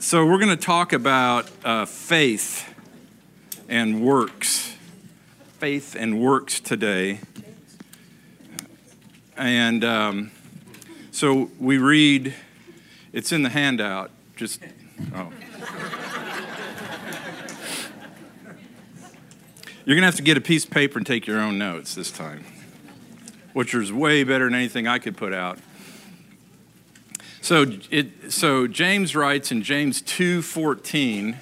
So, we're going to talk about uh, faith and works. Faith and works today. And um, so we read, it's in the handout, just, oh. You're going to have to get a piece of paper and take your own notes this time, which is way better than anything I could put out. So, it, so James writes in James 2:14,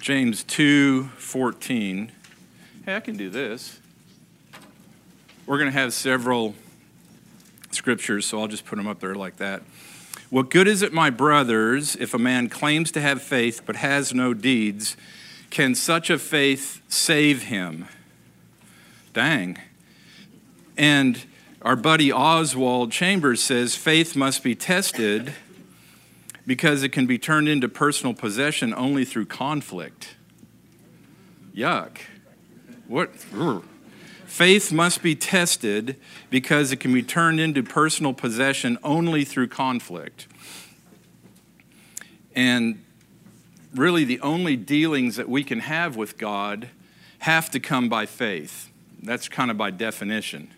James 2:14. Hey, I can do this. We're going to have several scriptures, so I'll just put them up there like that. What good is it, my brothers, if a man claims to have faith but has no deeds? Can such a faith save him? Dang. And our buddy Oswald Chambers says faith must be tested because it can be turned into personal possession only through conflict. Yuck. What? Faith must be tested because it can be turned into personal possession only through conflict. And really, the only dealings that we can have with God have to come by faith. That's kind of by definition.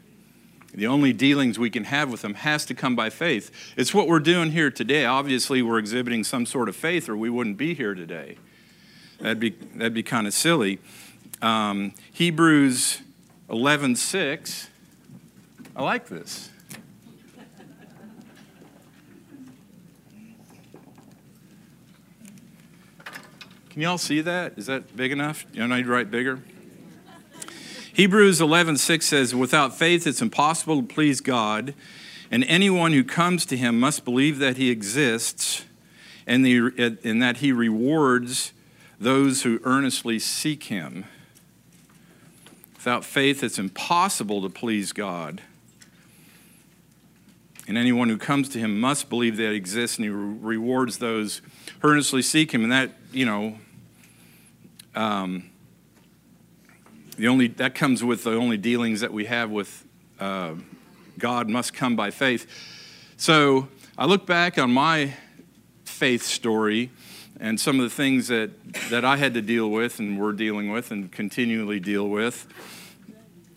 The only dealings we can have with them has to come by faith. It's what we're doing here today. Obviously, we're exhibiting some sort of faith, or we wouldn't be here today. That'd be, that'd be kind of silly. Um, Hebrews 11:6. I like this. Can y'all see that? Is that big enough? You don't need to write bigger? Hebrews 11:6 says, "Without faith it's impossible to please God, and anyone who comes to him must believe that he exists and, the, and that he rewards those who earnestly seek him." Without faith it's impossible to please God. And anyone who comes to him must believe that he exists and he rewards those who earnestly seek him. And that, you know, um, the only, that comes with the only dealings that we have with uh, God must come by faith. So I look back on my faith story and some of the things that, that I had to deal with and we're dealing with and continually deal with.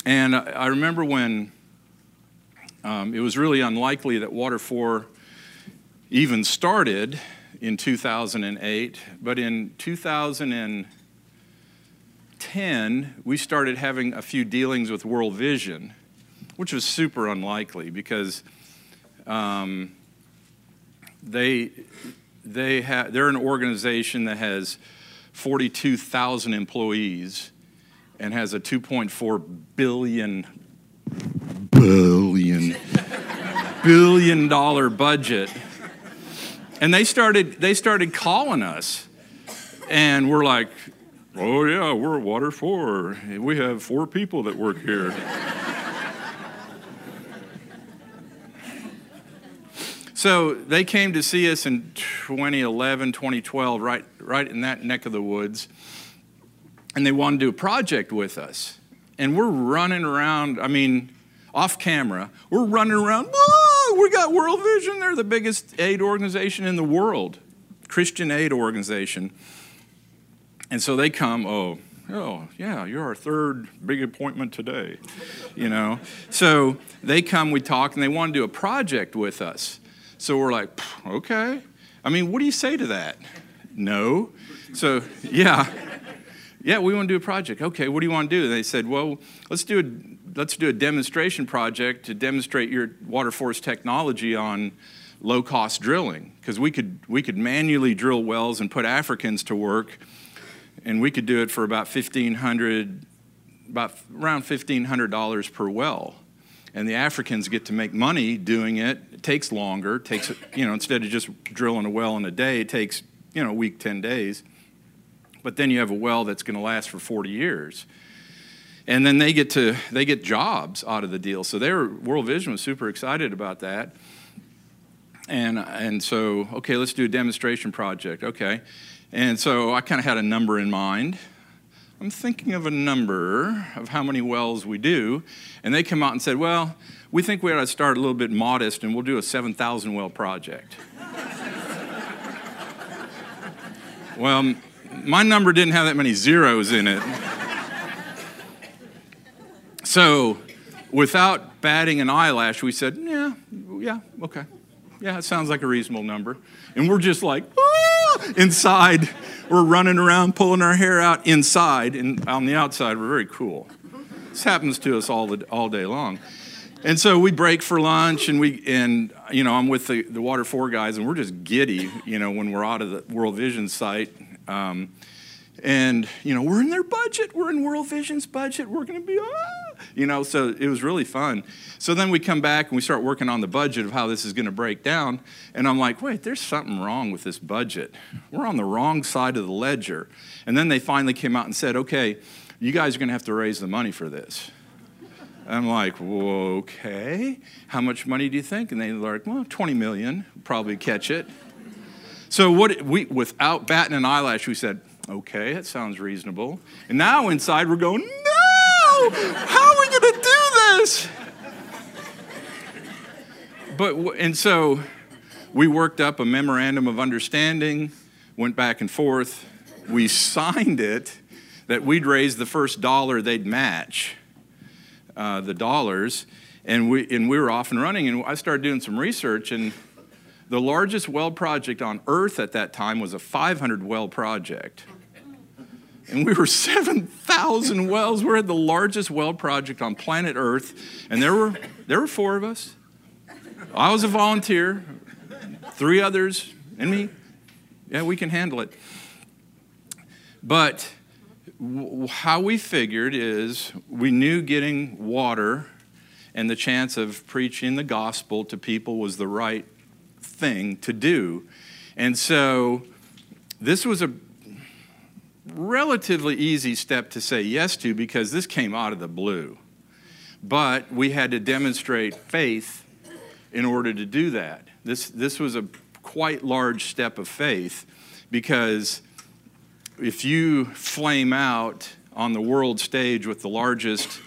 And I, remember when um, it was really unlikely that Water 4 even started in 2008, but in 2000 10, we started having a few dealings with World Vision, which was super unlikely because um, they, they ha- they're an organization that has 42,000 employees and has a 2.4 billion billion billion dollar budget. And they started they started calling us and we're like Oh, yeah, we're at Water 4. We have four people that work here. so they came to see us in 2011, 2012, right, right in that neck of the woods. And they wanted to do a project with us. And we're running around, I mean, off camera, we're running around. Whoa, we got World Vision. They're the biggest aid organization in the world, Christian aid organization. And so they come, oh, oh, yeah, you're our third big appointment today, you know. So they come, we talk, and they want to do a project with us. So we're like, okay. I mean, what do you say to that? No. So, yeah. Yeah, we want to do a project. Okay, what do you want to do? And they said, well, let's do a, let's do a demonstration project to demonstrate your water force technology on low cost drilling because we could we could manually drill wells and put Africans to work and we could do it for about 1500 about around $1500 per well. And the africans get to make money doing it. It takes longer it takes you know instead of just drilling a well in a day it takes you know a week 10 days. But then you have a well that's going to last for 40 years. And then they get to they get jobs out of the deal. So their world vision was super excited about that. And and so okay let's do a demonstration project. Okay and so I kind of had a number in mind. I'm thinking of a number of how many wells we do. And they come out and said, well, we think we ought to start a little bit modest and we'll do a 7,000 well project. Well, my number didn't have that many zeros in it. So, without batting an eyelash, we said, yeah, yeah, okay. Yeah, it sounds like a reasonable number. And we're just like! Inside. We're running around, pulling our hair out inside. And on the outside, we're very cool. This happens to us all, the, all day long. And so we break for lunch, and we and you know I'm with the, the Water Four guys, and we're just giddy, you know, when we're out of the World Vision site. Um, and you know we're in their budget we're in world vision's budget we're going to be ah! You know so it was really fun so then we come back and we start working on the budget of how this is going to break down and i'm like wait there's something wrong with this budget we're on the wrong side of the ledger and then they finally came out and said okay you guys are going to have to raise the money for this I'm like, okay. How much money do you think? And they're like, well, 20 million, probably catch it. So what we, without batting an eyelash, we said, Okay, that sounds reasonable. And now inside we're going, How are we going to do this? But, and so we worked up a memorandum of understanding, went back and forth. We signed it that we'd raise the first dollar they'd match uh, the dollars. And we, and we were off and running. And I started doing some research, and the largest well project on earth at that time was a 500 well project and we were 7,000 wells. We had the largest well project on planet Earth, and there were, there were four of us. I was a volunteer, three others, and me. Yeah, we can handle it. But w- how we figured is we knew getting water and the chance of preaching the gospel to people was the right thing to do. And so this was a relatively easy step to say yes to because this came out of the blue. But we had to demonstrate faith in order to do that. This, this was a quite large step of faith because if you flame out on the world stage with the largest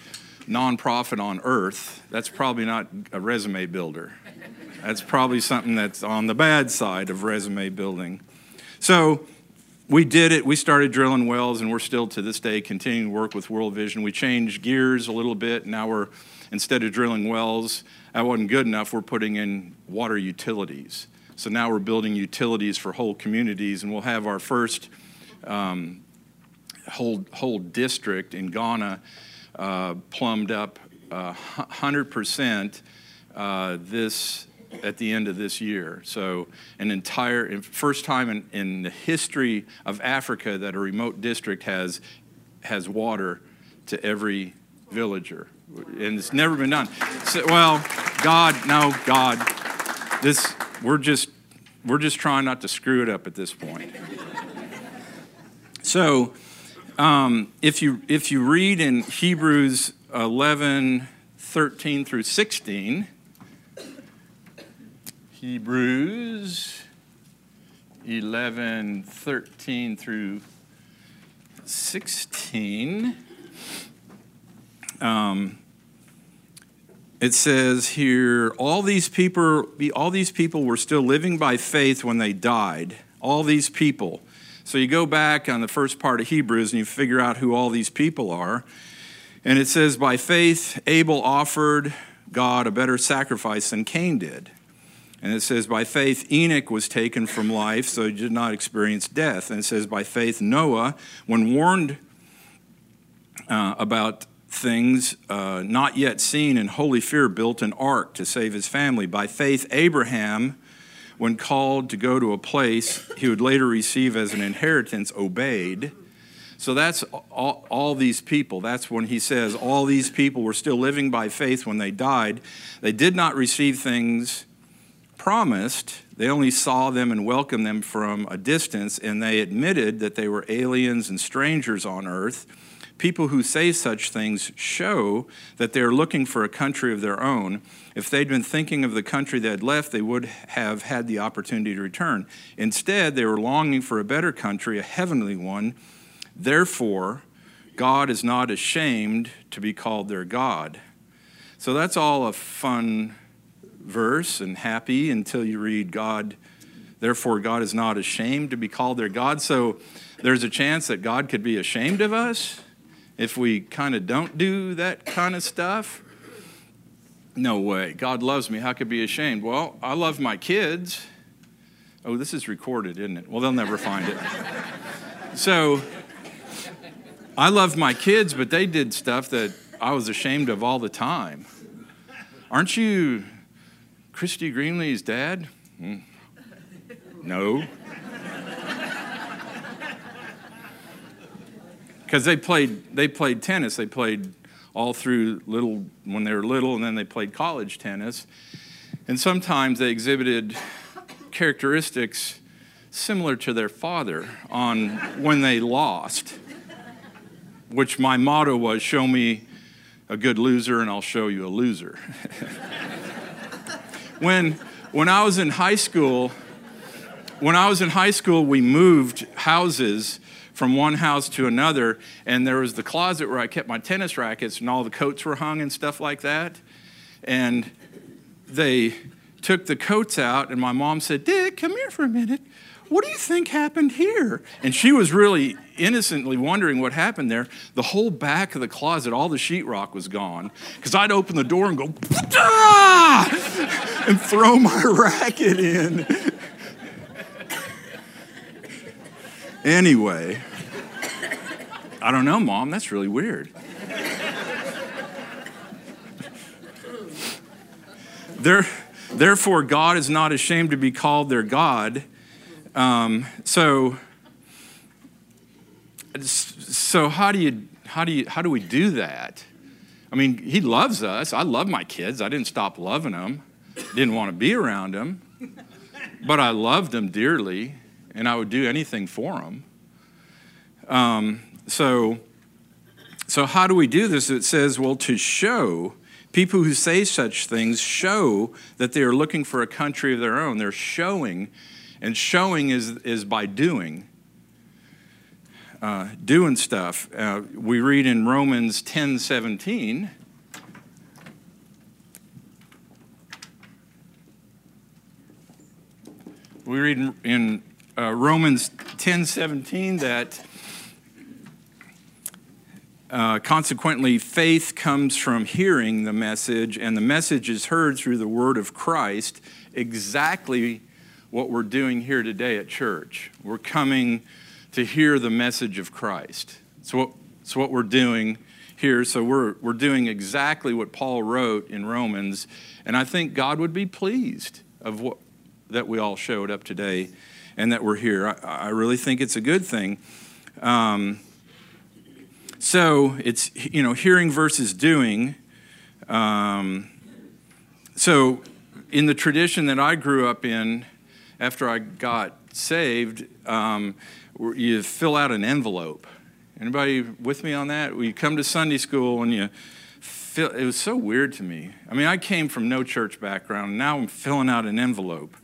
nonprofit on earth, that's probably not a resume builder. That's probably something that's on the bad side of resume building. So, we did it. We started drilling wells, and we're still to this day continuing to work with World Vision. We changed gears a little bit. Now we're, instead of drilling wells, that wasn't good enough. We're putting in water utilities. So now we're building utilities for whole communities, and we'll have our first um, whole, whole district in Ghana uh, plumbed up uh, 100% uh, this at the end of this year. So, an entire, first time in, in the history of Africa that a remote district has, has water to every villager. And it's never been done. So, well, God, no, God, this, we're just, we're just trying not to screw it up at this point. So, um, if, you, if you read in Hebrews 11, 13 through 16, Hebrews 11, 13 through 16. Um, it says here, all these people, all these people were still living by faith when they died. All these people. So you go back on the first part of Hebrews and you figure out who all these people are. And it says, by faith, Abel offered God a better sacrifice than Cain did. And it says, by faith, Enoch was taken from life, so he did not experience death. And it says, by faith, Noah, when warned uh, about things uh, not yet seen in holy fear, built an ark to save his family. By faith, Abraham, when called to go to a place he would later receive as an inheritance, obeyed. So that's all, all, these people. That's when he says all these people were still living by faith when they died. They did not receive things promised, they only saw them and welcomed them from a distance, and they admitted that they were aliens and strangers on earth. People who say such things show that they're looking for a country of their own. If they'd been thinking of the country they had left, they would have had the opportunity to return. Instead, they were longing for a better country, a heavenly one. Therefore, God is not ashamed to be called their God. So that's all a fun verse and happy until you read God Therefore, God is not ashamed to be called their God. So there's a chance that God could be ashamed of us if we kind of don't do that kind of stuff. No way. God loves me. How could be ashamed? Well, I love my kids. Oh, this is recorded, isn't it? Well, they'll never find it. so I love my kids, but they did stuff that I was ashamed of all the time. Aren't you Christy Greenlee's dad? Hmm. No. Because they played, they played tennis. They played all through little when they were little, and then they played college tennis. And sometimes they exhibited characteristics similar to their father on when they lost, which my motto was show me a good loser and I'll show you a loser. when, when I was in high school, when I was in high school, we moved houses from one house to another, and there was the closet where I kept my tennis rackets, and all the coats were hung and stuff like that. And they took the coats out, and my mom said, Dick, come here for a minute. What do you think happened here? And she was really innocently wondering what happened there. The whole back of the closet, all the sheetrock was gone. Because I'd open the door and go, and throw my racket in. Anyway, I don't know, Mom, that's really weird. there, therefore, God is not ashamed to be called their God. Um, so, so how do you how do you how do we do that? I mean, He loves us. I love my kids. I didn't stop loving them. Didn't want to be around them, but I loved them dearly and I would do anything for them. Um, so, so how do we do this? It says, well, to show people who say such things show that they are looking for a country of their own. They're showing, and showing is is by doing. Uh, doing stuff. Uh, we read in Romans 10 17. We read in, in uh, Romans 10 17 that uh, consequently, faith comes from hearing the message, and the message is heard through the word of Christ. Exactly what we're doing here today at church. We're coming to hear the message of Christ. It's what, it's what we're doing here. So we're, we're doing exactly what Paul wrote in Romans, and I think God would be pleased of what that we all showed up today and that we're here. I, I really think it's a good thing. Um, so it's, you know, hearing versus doing. Um, so in the tradition that I grew up in, after I got saved, um, you fill out an envelope. Anybody with me on that? You come to Sunday school and you fill, it was so weird to me. I mean, I came from no church background. Now I'm filling out an envelope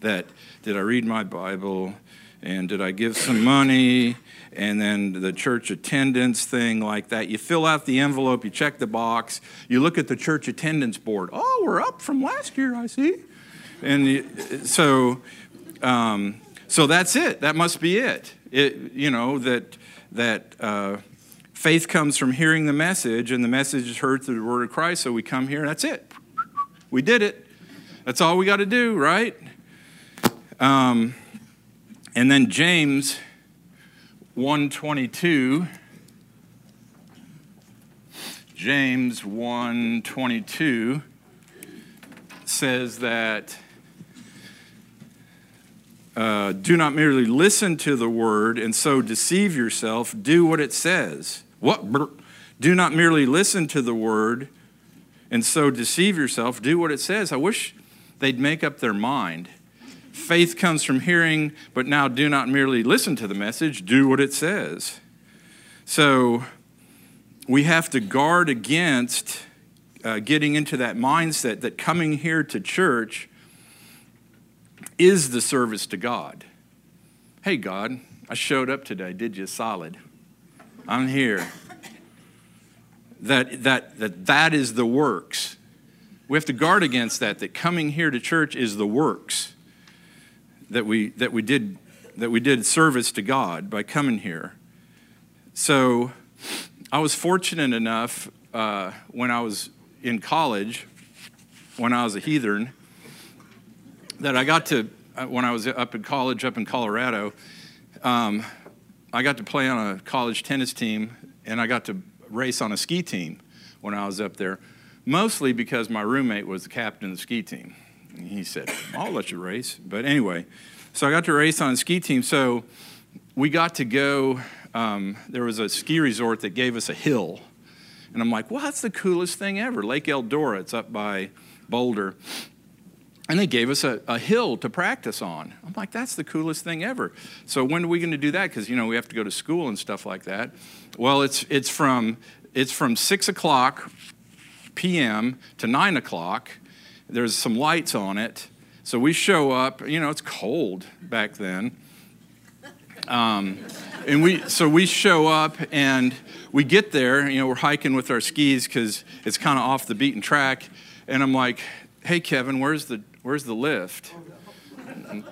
that did I read my Bible? And did I give some money? And then the church attendance thing like that. You fill out the envelope, you check the box, you look at the church attendance board. Oh, we're up from last year, I see. And you, so, um, so that's it. That must be it. It, you know that that uh, faith comes from hearing the message, and the message is heard through the word of Christ. So we come here, and that's it. We did it. That's all we got to do, right? Um, and then James 122 James 122 says that uh, do not merely listen to the word and so deceive yourself, do what it says. What? Do not merely listen to the word and so deceive yourself, do what it says. I wish they'd make up their mind Faith comes from hearing, but now do not merely listen to the message, do what it says. So we have to guard against uh, getting into that mindset that coming here to church is the service to God. Hey, God, I showed up today. Did you solid? I'm here. That, that, that, that is the works. We have to guard against that, that coming here to church is the works that we that we did that we did service to God by coming here. So I was fortunate enough uh, when I was in college, when I was a heathen, that I got to uh, when I was up in college up in Colorado. Um, I got to play on a college tennis team, and I got to race on a ski team when I was up there, mostly because my roommate was the captain of the ski team. And he said, I'll let you race. But anyway, so I got to race on a ski team. So we got to go, um, there was a ski resort that gave us a hill. And I'm like, well, that's the coolest thing ever. Lake Eldora, it's up by Boulder. And they gave us a, a hill to practice on. I'm like, that's the coolest thing ever. So when are we going to do that? Because you know we have to go to school and stuff like that. Well, it's it's from it's from six o'clock p.m. to nine o'clock. There's some lights on it. So we show up. You know, it's cold back then. Um, and we so we show up and we get there. You know, we're hiking with our skis because it's kind of off the beaten track. And I'm like, "Hey, Kevin, where's the Where's the lift?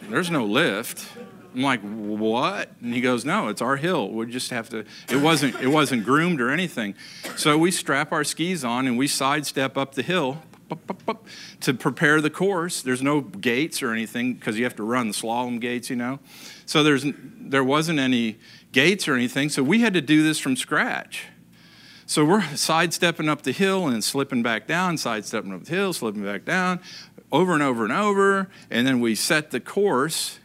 There's no lift. I'm like, what? And he goes, no, it's our hill. We just have to. It wasn't. It wasn't groomed or anything. So we strap our skis on and we sidestep up the hill to prepare the course. There's no gates or anything because you have to run the slalom gates, you know. So there's there wasn't any gates or anything. So we had to do this from scratch. So we're sidestepping up the hill and slipping back down, sidestepping up the hill, slipping back down over and over and over, and then we set the course.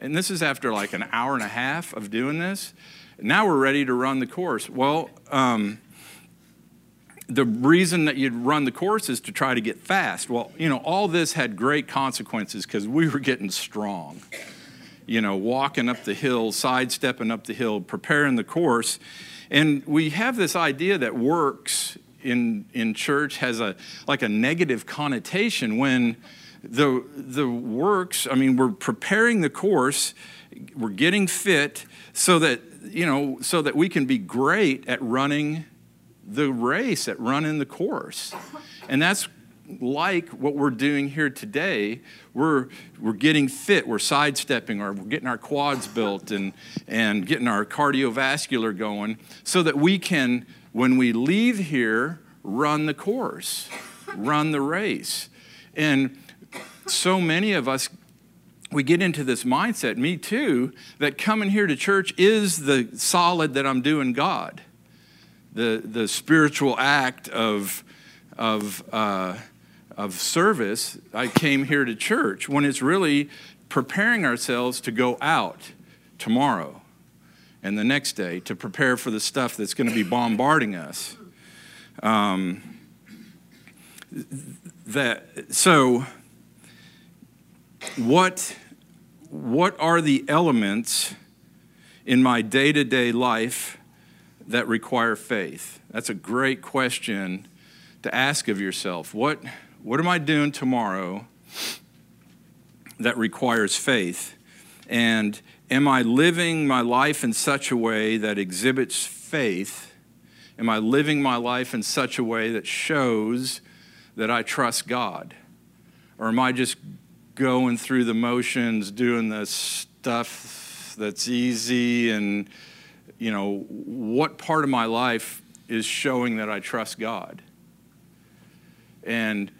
And this is after like an hour and a half of doing this. Now we're ready to run the course. Well, um, the reason that you'd run the course is to try to get fast. Well, you know, all this had great consequences because we were getting strong. You know, walking up the hill, sidestepping up the hill, preparing the course. And we have this idea that works in, in church has a like a negative connotation when the the works i mean we're preparing the course we're getting fit so that you know so that we can be great at running the race at running the course. And that's like what we're doing here today. We're we're getting fit we're sidestepping or we're getting our quads built and and getting our cardiovascular going so that we can when we leave here, run the course, run the race. And so many of us, we get into this mindset, me too, that coming here to church is the solid that I'm doing God, the, the spiritual act of, of, uh, of service. I came here to church when it's really preparing ourselves to go out tomorrow and the next day to prepare for the stuff that's going to be bombarding us. Um, that so what what are the elements in my day-to-day life that require faith? That's a great question to ask of yourself. What what am i doing tomorrow that requires faith? And Am I living my life in such a way that exhibits faith? Am I living my life in such a way that shows that I trust God? Or am I just going through the motions, doing the stuff that's easy? And, you know, what part of my life is showing that I trust God? And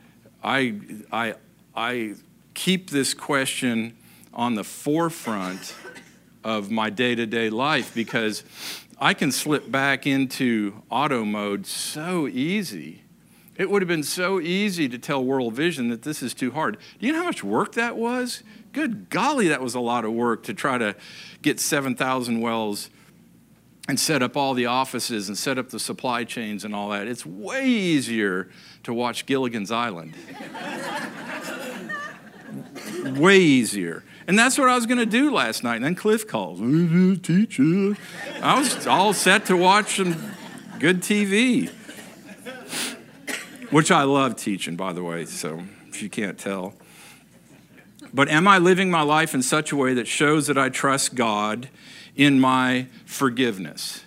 I, I, I keep this question on the forefront of my day to day life because I can slip back into auto mode so easy. It would have been so easy to tell World Vision that this is too hard. Do you know how much work that was? Good golly, that was a lot of work to try to get 7,000 wells and set up all the offices and set up the supply chains and all that. It's way easier to watch Gilligan's Island. way easier. And that's what I was going to do last night. And then Cliff calls, teacher. I was all set to watch some good TV, which I love teaching, by the way, so if you can't tell. But am I living my life in such a way that shows that I trust God in my forgiveness?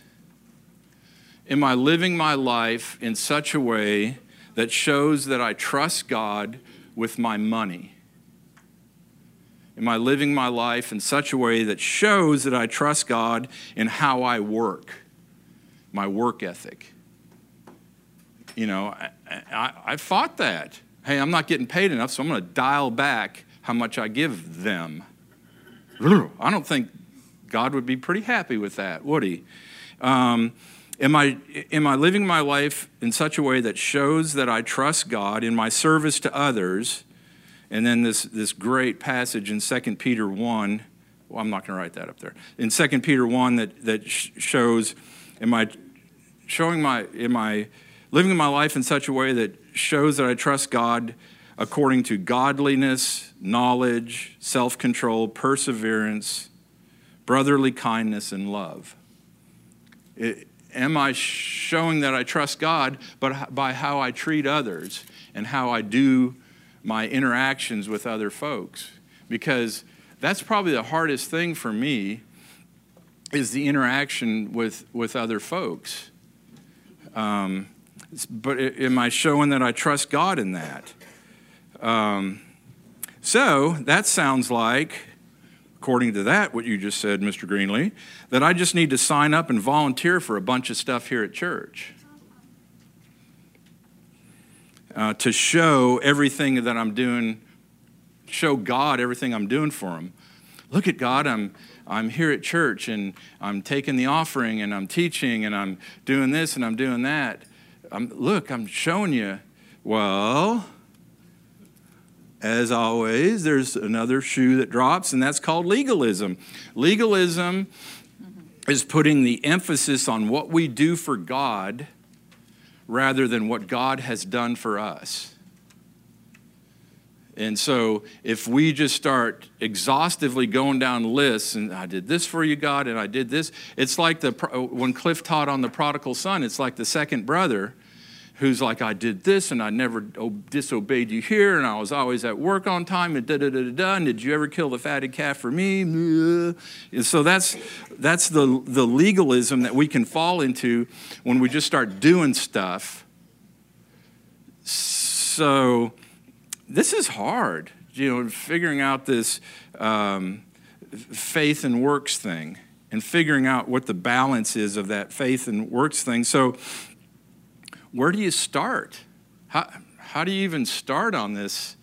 Am I living my life in such a way that shows that I trust God with my money? Am I living my life in such a way that shows that I trust God in how I work, my work ethic? You know, I, I, I fought that. Hey, I'm not getting paid enough, so I'm going to dial back how much I give them. I don't think God would be pretty happy with that, would he? Um, am, I, am I living my life in such a way that shows that I trust God in my service to others? And then this, this great passage in 2 Peter 1. Well, I'm not going to write that up there. In 2 Peter 1 that, that shows, am I showing my, am I living my life in such a way that shows that I trust God according to godliness, knowledge, self control, perseverance, brotherly kindness, and love? It, am I showing that I trust God but by how I treat others and how I do my interactions with other folks? Because that's probably the hardest thing for me is the interaction with, with other folks. Um, but am I showing that I trust God in that? Um, so that sounds like, according to that, what you just said, Mr. Greenlee, that I just need to sign up and volunteer for a bunch of stuff here at church. Uh, to show everything that I'm doing, show God everything I'm doing for Him. Look at God, I'm, I'm here at church and I'm taking the offering and I'm teaching and I'm doing this and I'm doing that. I'm, look, I'm showing you. Well, as always, there's another shoe that drops, and that's called legalism. Legalism is putting the emphasis on what we do for God rather than what God has done for us. And so, if we just start exhaustively going down lists, and I did this for you, God, and I did this, it's like the when Cliff taught on the prodigal son. It's like the second brother who's like, I did this and I never disobeyed you here and I was always at work on time and da da da da da. And did you ever kill the fatted calf for me? And so that's, that's the, the legalism that we can fall into when we just start doing stuff. So this is hard, you know, figuring out this um, faith and works thing and figuring out what the balance is of that faith and works thing. So where do you start? How, how do you even start on this?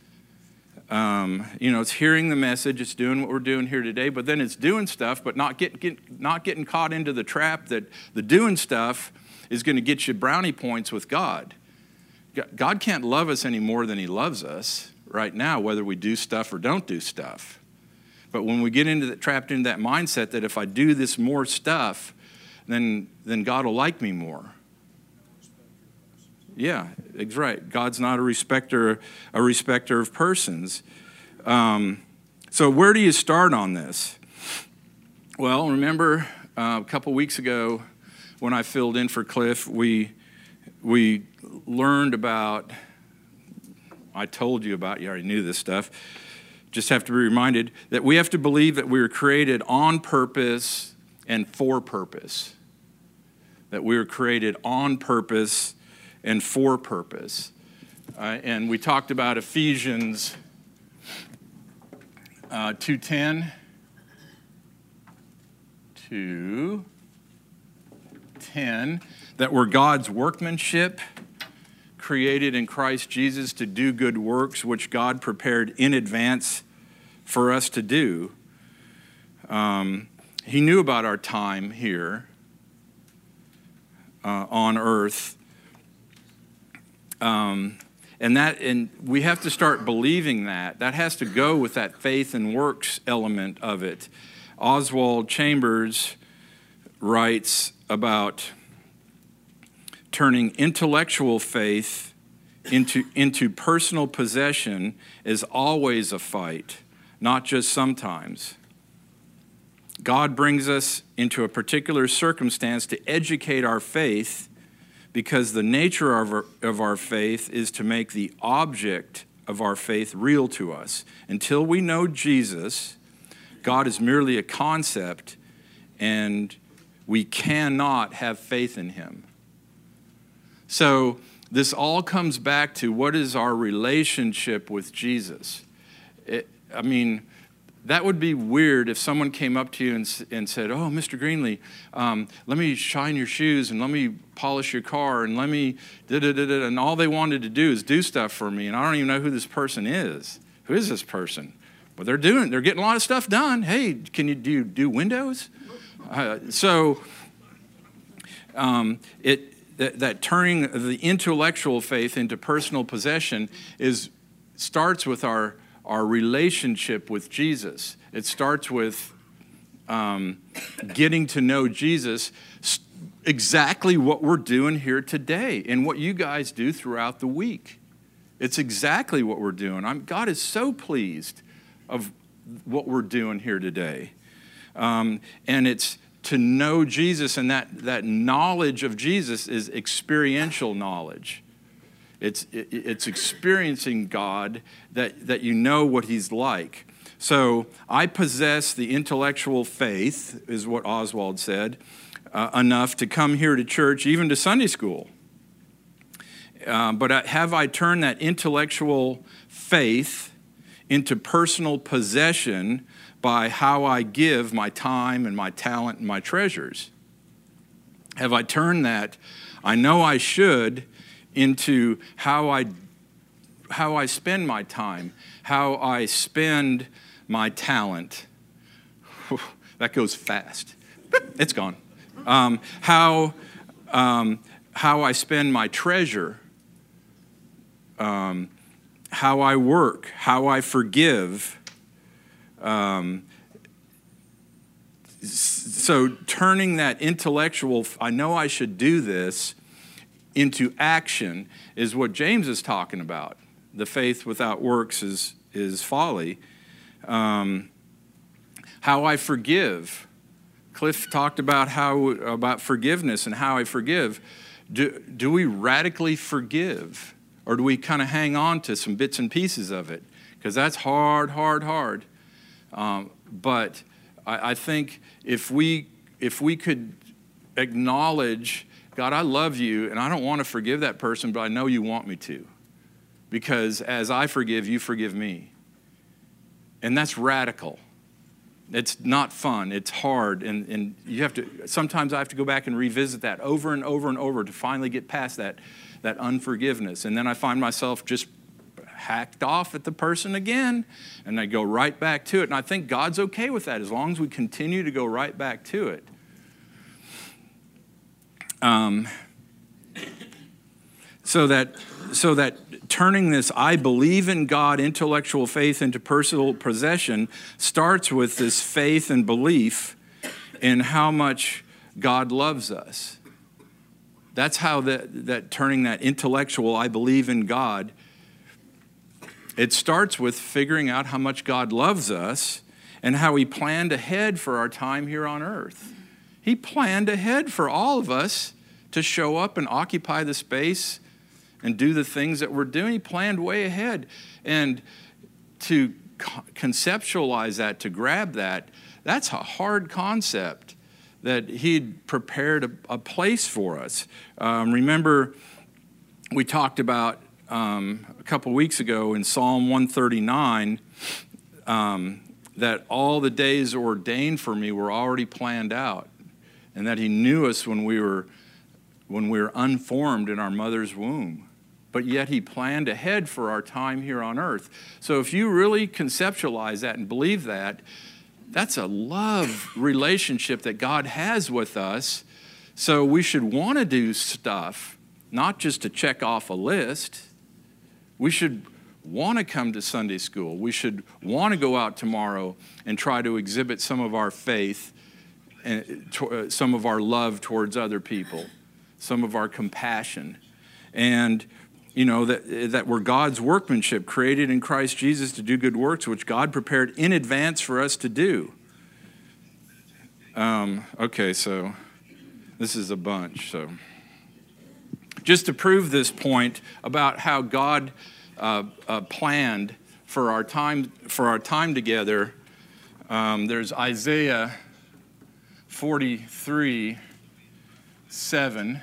Um, you know, it's hearing the message, it's doing what we're doing here today, but then it's doing stuff, but not, get, get, not getting caught into the trap that the doing stuff is going to get you brownie points with God. God can't love us any more than He loves us right now, whether we do stuff or don't do stuff. But when we get into that, trapped into that mindset that if I do this more stuff, then, then God will like me more yeah, it's right. God's not a respecter, a respecter of persons. Um, so where do you start on this? Well, remember uh, a couple weeks ago when I filled in for Cliff, we we learned about. I told you about. You already knew this stuff. Just have to be reminded that we have to believe that we were created on purpose and for purpose. That we were created on purpose and for purpose. Uh, and we talked about Ephesians uh, 2.10 to 10, that we're God's workmanship, created in Christ Jesus to do good works, which God prepared in advance for us to do. Um, he knew about our time here uh, on earth um, and that and we have to start believing that. That has to go with that faith and works element of it. Oswald Chambers writes about turning intellectual faith into, into personal possession is always a fight, not just sometimes. God brings us into a particular circumstance to educate our faith because the nature of our, of our faith is to make the object of our faith real to us. Until we know Jesus, God is merely a concept, and we cannot have faith in him. So, this all comes back to what is our relationship with Jesus? It, I mean, that would be weird if someone came up to you and, and said, Oh, Mr. Greenlee, um, let me shine your shoes and let me polish your car and let me da da da da. And all they wanted to do is do stuff for me. And I don't even know who this person is. Who is this person? Well, they're doing, they're getting a lot of stuff done. Hey, can you do, do windows? Uh, so, um, it, that, that turning the intellectual faith into personal possession is starts with our our relationship with Jesus. It starts with um, getting to know Jesus, exactly what we're doing here today and what you guys do throughout the week. It's exactly what we're doing. I'm, God is so pleased of what we're doing here today. Um, and it's to know Jesus, and that, that knowledge of Jesus is experiential knowledge. It's, it's experiencing God that, that you know what He's like. So I possess the intellectual faith, is what Oswald said, uh, enough to come here to church, even to Sunday school. Uh, but have I turned that intellectual faith into personal possession by how I give my time and my talent and my treasures? Have I turned that? I know I should into how I, how I spend my time, how I spend my talent. that goes fast. It's gone. Um, how, um, how I spend my treasure, um, how I work, how I forgive. Um, so turning that intellectual, I know I should do this, into action is what James is talking about. The faith without works is, is folly. Um, how I forgive. Cliff talked about how about forgiveness and how I forgive. Do, do we radically forgive? Or do we kind of hang on to some bits and pieces of it? Because that's hard, hard, hard. Um, but I, I think if we if we could acknowledge God, I love you, and I don't want to forgive that person, but I know you want me to. Because as I forgive, you forgive me. And that's radical. It's not fun. It's hard. And, and you have to, sometimes I have to go back and revisit that over and over and over to finally get past that, that unforgiveness. And then I find myself just hacked off at the person again, and I go right back to it. And I think God's okay with that as long as we continue to go right back to it. Um, so that so that turning this I believe in God intellectual faith into personal possession starts with this faith and belief in how much God loves us. That's how that, that turning that intellectual I believe in God it starts with figuring out how much God loves us and how he planned ahead for our time here on earth. He planned ahead for all of us to show up and occupy the space and do the things that we're doing. He planned way ahead. And to conceptualize that, to grab that, that's a hard concept that he'd prepared a, a place for us. Um, remember, we talked about um, a couple weeks ago in Psalm 139 um, that all the days ordained for me were already planned out and that he knew us when we were when we were unformed in our mother's womb. But yet he planned ahead for our time here on earth. So if you really conceptualize that and believe that that's a love relationship that god has with us. So we should want to do stuff not just to check off a list. We should want to come to sunday school. We should want to go out tomorrow and try to exhibit some of our faith some of our love towards other people, some of our compassion. And you know that, that we're god's workmanship created in christ jesus to do good works which god prepared in advance for us to do um, okay so this is a bunch so just to prove this point about how god uh, uh, planned for our time for our time together um, there's isaiah 43 7,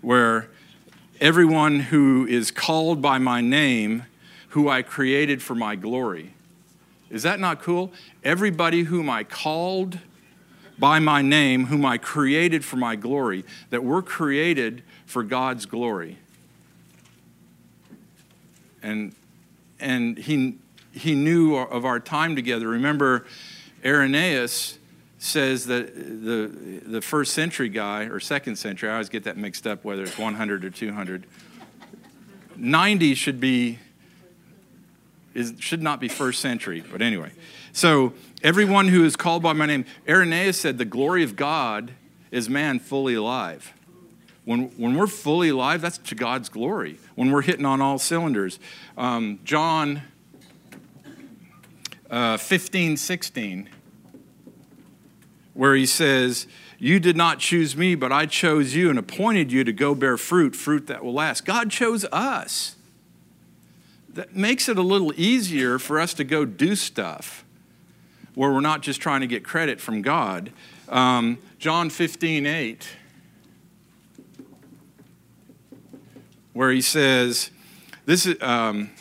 where everyone who is called by my name, who I created for my glory. Is that not cool? Everybody whom I called by my name, whom I created for my glory, that we're created for God's glory. And, and he, he knew of our time together. Remember, Irenaeus says that the, the first century guy, or second century, I always get that mixed up whether it's 100 or 200. 90 should be, is, should not be first century, but anyway. So everyone who is called by my name, Irenaeus said, the glory of God is man fully alive. When, when we're fully alive, that's to God's glory. When we're hitting on all cylinders. Um, John uh, 15, 16 where he says, You did not choose me, but I chose you and appointed you to go bear fruit, fruit that will last. God chose us. That makes it a little easier for us to go do stuff where we're not just trying to get credit from God. Um, John 15, 8, where he says, This is. Um,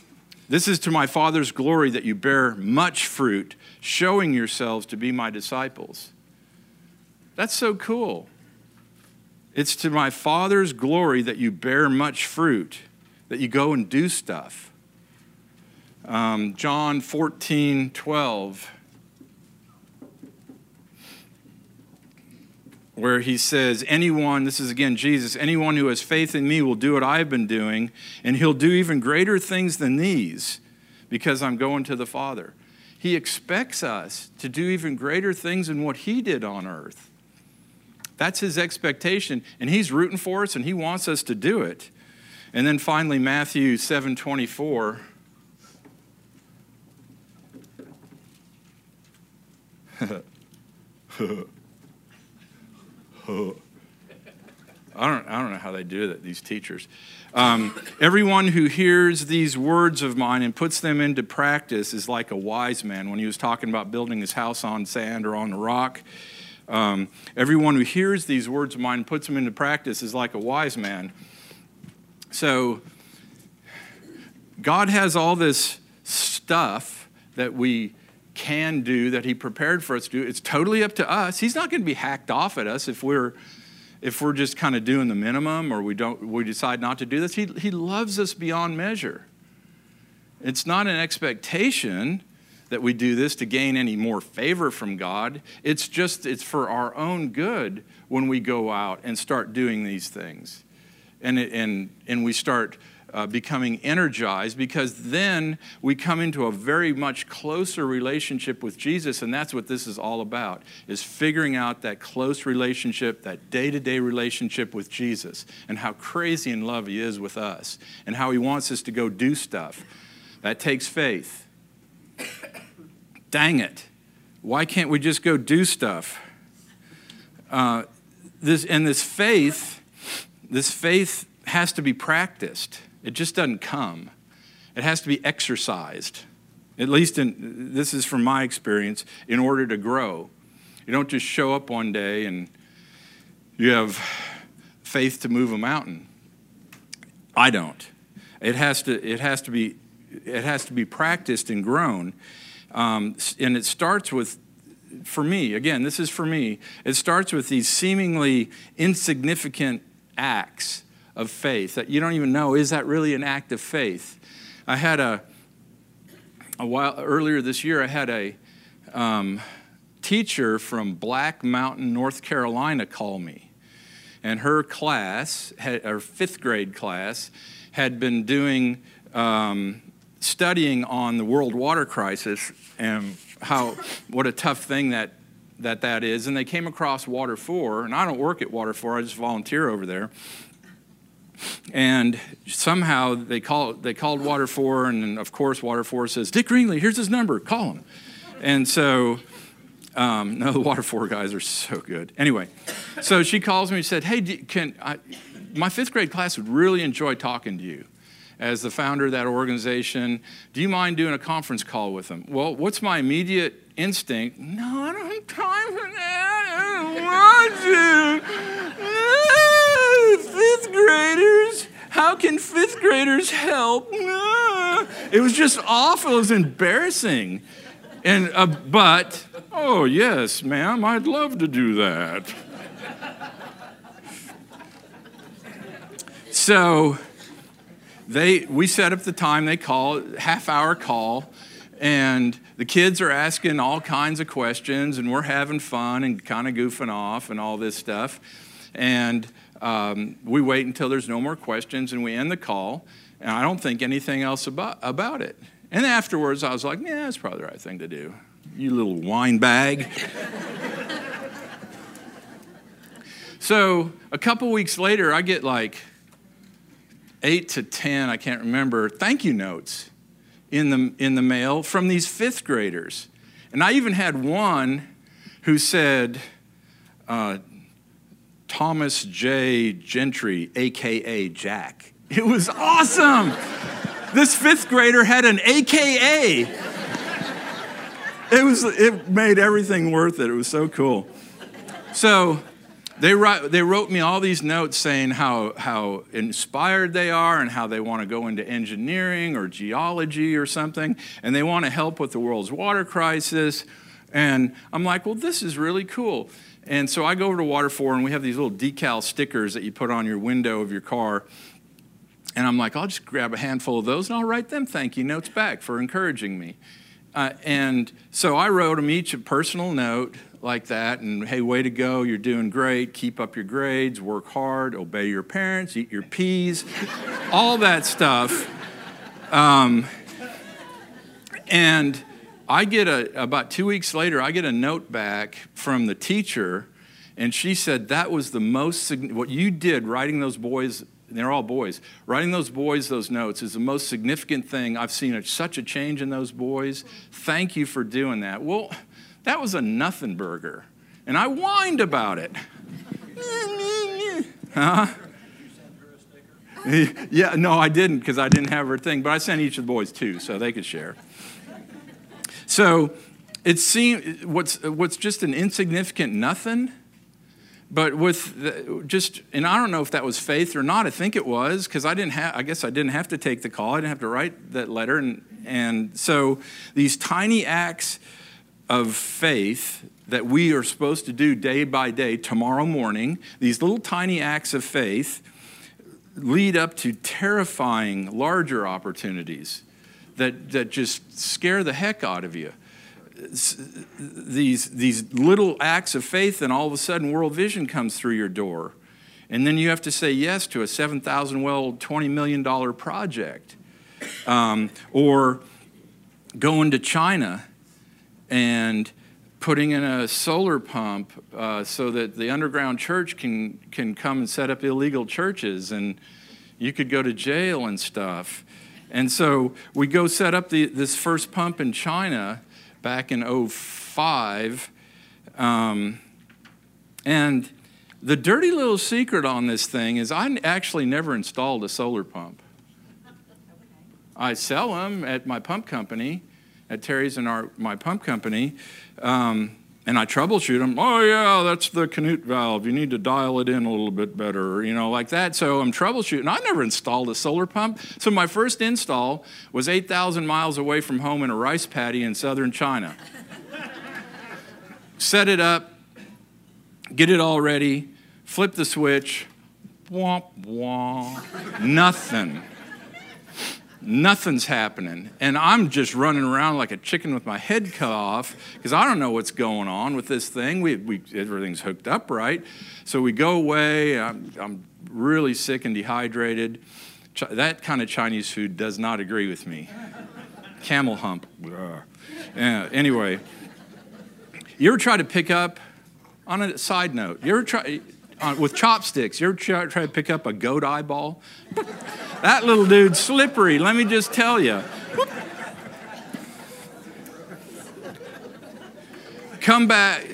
this is to my Father's glory that you bear much fruit, showing yourselves to be my disciples. That's so cool. It's to my Father's glory that you bear much fruit, that you go and do stuff. Um, John 14, 12, where he says, Anyone, this is again Jesus, anyone who has faith in me will do what I've been doing, and he'll do even greater things than these because I'm going to the Father. He expects us to do even greater things than what he did on earth. That's his expectation, and he's rooting for us, and he wants us to do it. And then finally, Matthew 7 24. I don't, I don't know how they do that, these teachers. Um, everyone who hears these words of mine and puts them into practice is like a wise man. When he was talking about building his house on sand or on the rock, um, everyone who hears these words of mine and puts them into practice is like a wise man. So, God has all this stuff that we can do that He prepared for us to do. It's totally up to us. He's not going to be hacked off at us if we're if we're just kind of doing the minimum or we don't we decide not to do this. He, he loves us beyond measure. It's not an expectation that we do this to gain any more favor from God. It's just, it's for our own good when we go out and start doing these things. And, and, and we start uh, becoming energized because then we come into a very much closer relationship with Jesus and that's what this is all about is figuring out that close relationship that day-to-day relationship with Jesus and how crazy in love he is with us and how he wants us to go do stuff that takes faith dang it, why can't we just go do stuff? Uh, this, and this faith, this faith has to be practiced. It just doesn't come. It has to be exercised. At least in, this is from my experience, in order to grow. You don't just show up one day and you have faith to move a mountain. I don't. It has to, it has to, be, it has to be practiced and grown. Um, and it starts with, for me, again, this is for me, it starts with these seemingly insignificant acts of faith that you don't even know is that really an act of faith? I had a, a while earlier this year, I had a um, teacher from Black Mountain, North Carolina, call me. And her class, had, her fifth grade class, had been doing um, studying on the world water crisis and how what a tough thing that that that is and they came across Water4 and i don't work at Water4 i just volunteer over there. And somehow they call they called Water4 and of course Water4 says dick Greenly here's his number call him. And so um, no the Water4 guys are so good. Anyway so she calls me and said hey can I, my fifth grade class would really enjoy talking to you as the founder of that organization. Do you mind doing a conference call with them? Well, what's my immediate instinct? No, I don't have time for that. I don't want to. fifth graders. How can fifth graders help? It was just awful. It was embarrassing. And, uh, but, oh, yes, ma'am, I'd love to do that. so they, we set up the time, they call, half hour call, and the kids are asking all kinds of questions, and we're having fun and kind of goofing off and all this stuff. And um, we wait until there's no more questions, and we end the call, and I don't think anything else about, about it. And afterwards, I was like, yeah, that's probably the right thing to do. You little wine bag. so a couple weeks later, I get like eight to 10, I can't remember, thank you notes in the, in the mail from these fifth graders. And I even had one who said, uh, Thomas J. Gentry, AKA Jack. It was awesome. This fifth grader had an AKA. It was it made everything worth it. It was so cool. So they wrote, they wrote me all these notes saying how, how inspired they are and how they want to go into engineering or geology or something, and they want to help with the world's water crisis. And I'm like, well, this is really cool. And so I go over to Water4, and we have these little decal stickers that you put on your window of your car. And I'm like, I'll just grab a handful of those and I'll write them thank you notes back for encouraging me. Uh, and so I wrote them each a personal note like that and hey, way to go, you're doing great, keep up your grades, work hard, obey your parents, eat your peas, all that stuff. Um, and I get a, about two weeks later, I get a note back from the teacher, and she said that was the most, what you did writing those boys they're all boys. Writing those boys those notes is the most significant thing. I've seen a, such a change in those boys. Thank you for doing that. Well, that was a nothing burger. And I whined about it. huh? Yeah, no, I didn't because I didn't have her thing, but I sent each of the boys two so they could share. So it seemed what's what's just an insignificant nothing but with the, just and i don't know if that was faith or not i think it was because i didn't have i guess i didn't have to take the call i didn't have to write that letter and and so these tiny acts of faith that we are supposed to do day by day tomorrow morning these little tiny acts of faith lead up to terrifying larger opportunities that that just scare the heck out of you these, these little acts of faith, and all of a sudden, World Vision comes through your door. And then you have to say yes to a 7,000 well, $20 million project. Um, or going to China and putting in a solar pump uh, so that the underground church can, can come and set up illegal churches and you could go to jail and stuff. And so we go set up the, this first pump in China back in 05. Um, and the dirty little secret on this thing is I actually never installed a solar pump. I sell them at my pump company, at Terry's and our, my pump company. Um, and I troubleshoot them. Oh yeah, that's the Canute valve. You need to dial it in a little bit better, you know, like that. So I'm troubleshooting. I never installed a solar pump. So my first install was 8,000 miles away from home in a rice paddy in southern China. Set it up, get it all ready, flip the switch, womp womp, nothing nothing's happening. And I'm just running around like a chicken with my head cut off because I don't know what's going on with this thing. We, we, everything's hooked up right. So we go away. I'm, I'm really sick and dehydrated. Ch- that kind of Chinese food does not agree with me. Camel hump. Yeah, uh, anyway, you ever try to pick up, on a side note, you ever try, with chopsticks. You ever try, try, to pick up a goat eyeball? that little dude's slippery, let me just tell you. Come back,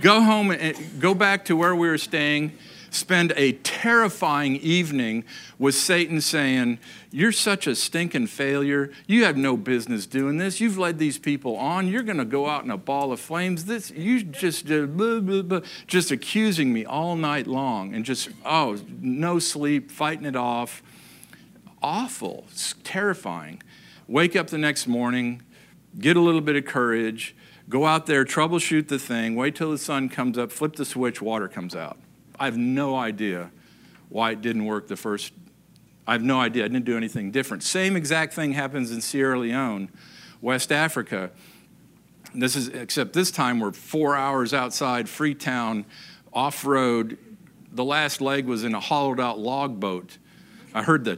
go home, and go back to where we were staying spend a terrifying evening with Satan saying, You're such a stinking failure. You have no business doing this. You've led these people on. You're going to go out in a ball of flames. This, you just, uh, blah, blah, blah, just accusing me all night long and just, oh, no sleep, fighting it off. Awful, it's terrifying. Wake up the next morning, get a little bit of courage, go out there, troubleshoot the thing, wait till the sun comes up, flip the switch, water comes out. I have no idea why it didn't work the first. I have no idea. I didn't do anything different. Same exact thing happens in Sierra Leone, West Africa. This is except this time we're four hours outside Freetown, off road. The last leg was in a hollowed out log boat. I heard the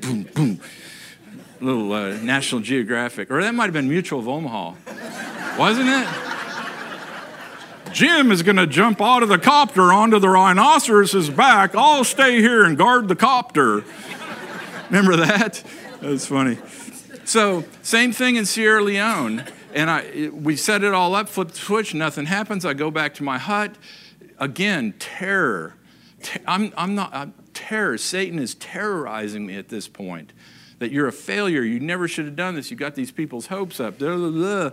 boom boom, little uh, National Geographic, or that might have been Mutual of Omaha, wasn't it? Jim is going to jump out of the copter onto the rhinoceros's back. I'll stay here and guard the copter. Remember that? That's funny. So, same thing in Sierra Leone. And I, we set it all up, flip the switch, nothing happens. I go back to my hut. Again, terror. I'm, I'm not, I'm, terror. Satan is terrorizing me at this point. That you're a failure. You never should have done this. You got these people's hopes up. Blah, blah, blah.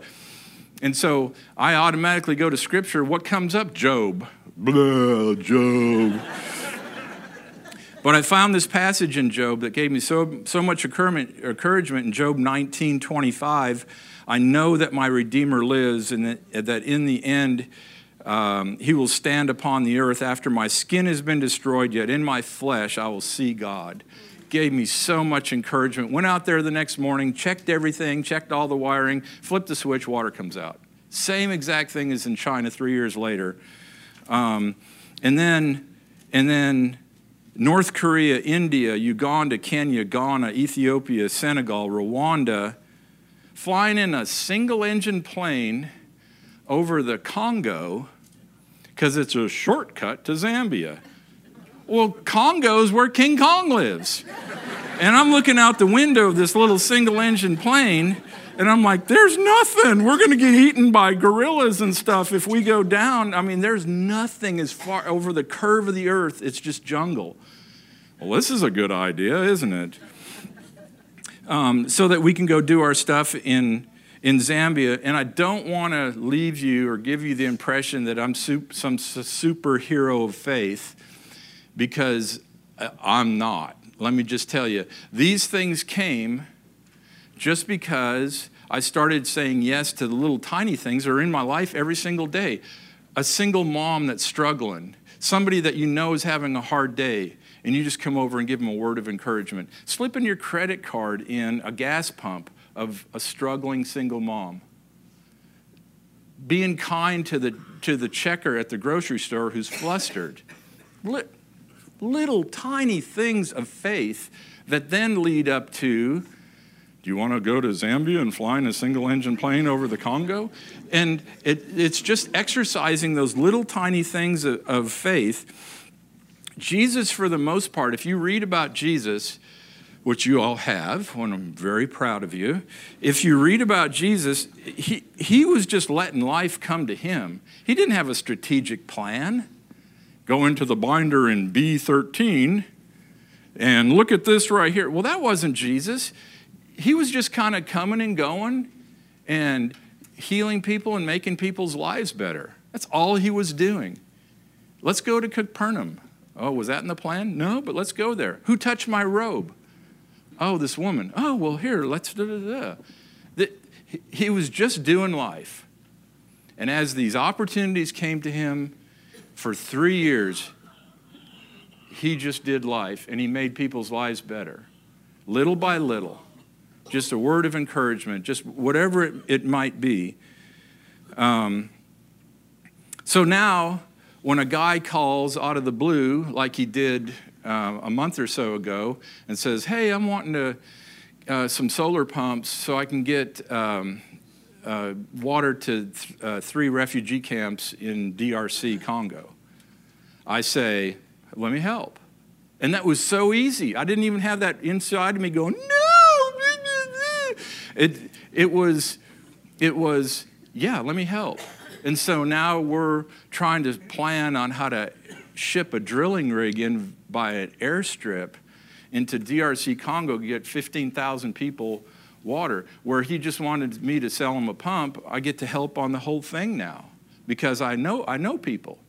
And so I automatically go to scripture. What comes up? Job. Blah, Job. but I found this passage in Job that gave me so, so much encouragement in Job 19 25. I know that my Redeemer lives and that, that in the end, um, he will stand upon the earth after my skin has been destroyed, yet in my flesh I will see God gave me so much encouragement. Went out there the next morning, checked everything, checked all the wiring, flipped the switch, water comes out. Same exact thing as in China three years later. Um, and then, and then North Korea, India, Uganda, Kenya, Ghana, Ethiopia, Senegal, Rwanda, flying in a single engine plane over the Congo because it's a shortcut to Zambia. Well, Congo's where King Kong lives. And I'm looking out the window of this little single engine plane, and I'm like, there's nothing. We're going to get eaten by gorillas and stuff if we go down. I mean, there's nothing as far over the curve of the earth, it's just jungle. Well, this is a good idea, isn't it? Um, so that we can go do our stuff in, in Zambia. And I don't want to leave you or give you the impression that I'm some superhero of faith because uh, I'm not. Let me just tell you, these things came just because I started saying yes to the little tiny things that are in my life every single day. A single mom that's struggling, somebody that you know is having a hard day, and you just come over and give them a word of encouragement. Slipping your credit card in a gas pump of a struggling single mom. Being kind to the, to the checker at the grocery store who's flustered little tiny things of faith that then lead up to do you want to go to Zambia and fly in a single engine plane over the Congo? And it, it's just exercising those little tiny things of, of faith. Jesus, for the most part, if you read about Jesus, which you all have, and I'm very proud of you. If you read about Jesus, he, he was just letting life come to him. He didn't have a strategic plan go into the binder in B13 and look at this right here. Well, that wasn't Jesus. He was just kind of coming and going and healing people and making people's lives better. That's all he was doing. Let's go to Capernaum. Oh, was that in the plan? No, but let's go there. Who touched my robe? Oh, this woman. Oh, well, here, let's da da da. He was just doing life. And as these opportunities came to him, for three years, he just did life and he made people's lives better, little by little. Just a word of encouragement, just whatever it, it might be. Um, so now, when a guy calls out of the blue, like he did uh, a month or so ago, and says, Hey, I'm wanting to, uh, some solar pumps so I can get um, uh, water to th- uh, three refugee camps in DRC, Congo. I say, let me help. And that was so easy. I didn't even have that inside of me going, no. It, it, was, it was, yeah, let me help. And so now we're trying to plan on how to ship a drilling rig in by an airstrip into DRC Congo, get 15,000 people water. Where he just wanted me to sell him a pump, I get to help on the whole thing now because I know, I know people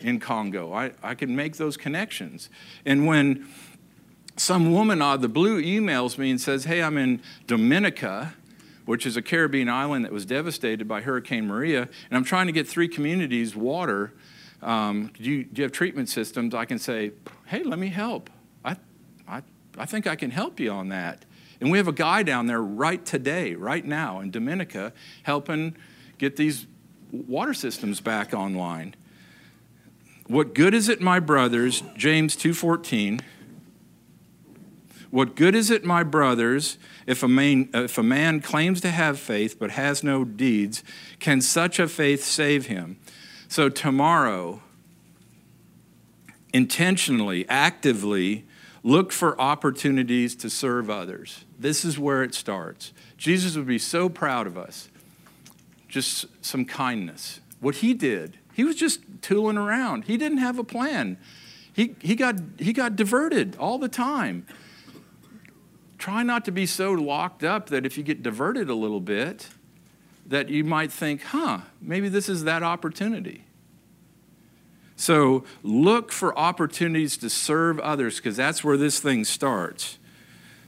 in Congo. I, I can make those connections. And when some woman out of the blue emails me and says, Hey, I'm in Dominica, which is a Caribbean island that was devastated by Hurricane Maria, and I'm trying to get three communities water. Um, do, you, do you have treatment systems? I can say, Hey, let me help. I, I, I think I can help you on that. And we have a guy down there right today, right now in Dominica, helping get these water systems back online. What good is it, my brothers, James 2:14? What good is it, my brothers, if a, man, if a man claims to have faith but has no deeds? Can such a faith save him? So, tomorrow, intentionally, actively, look for opportunities to serve others. This is where it starts. Jesus would be so proud of us. Just some kindness. What he did, he was just tooling around. He didn't have a plan. He, he, got, he got diverted all the time try not to be so locked up that if you get diverted a little bit, that you might think, huh, maybe this is that opportunity. So look for opportunities to serve others because that's where this thing starts.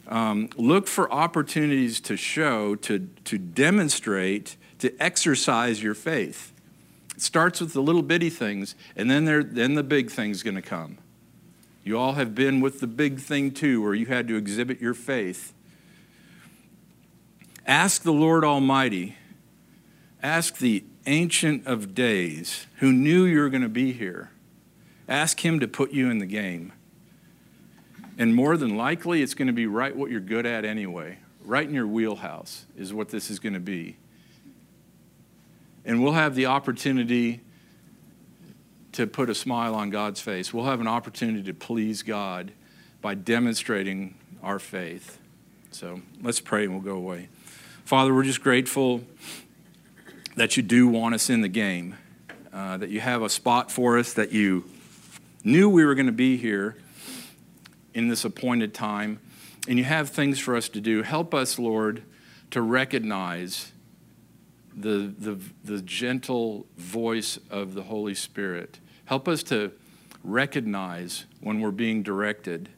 Um, look for opportunities to show, to, to demonstrate, to exercise your faith. It starts with the little bitty things, and then, there, then the big thing's going to come. You all have been with the big thing too, where you had to exhibit your faith. Ask the Lord Almighty, ask the Ancient of Days, who knew you were going to be here. Ask Him to put you in the game. And more than likely, it's going to be right what you're good at anyway. Right in your wheelhouse is what this is going to be. And we'll have the opportunity to put a smile on God's face. We'll have an opportunity to please God by demonstrating our faith. So let's pray and we'll go away. Father, we're just grateful that you do want us in the game, uh, that you have a spot for us, that you knew we were going to be here in this appointed time, and you have things for us to do. Help us, Lord, to recognize the, the, the gentle voice of the Holy Spirit Help us to recognize when we're being directed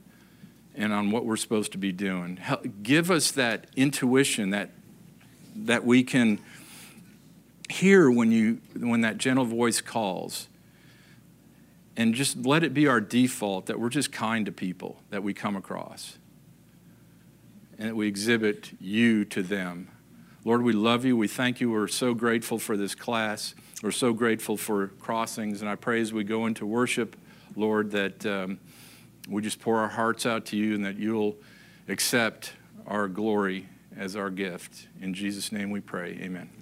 and on what we're supposed to be doing. Help, give us that intuition that, that we can hear when, you, when that gentle voice calls. And just let it be our default that we're just kind to people that we come across and that we exhibit you to them. Lord, we love you. We thank you. We're so grateful for this class. We're so grateful for crossings, and I pray as we go into worship, Lord, that um, we just pour our hearts out to you and that you'll accept our glory as our gift. In Jesus' name we pray. Amen.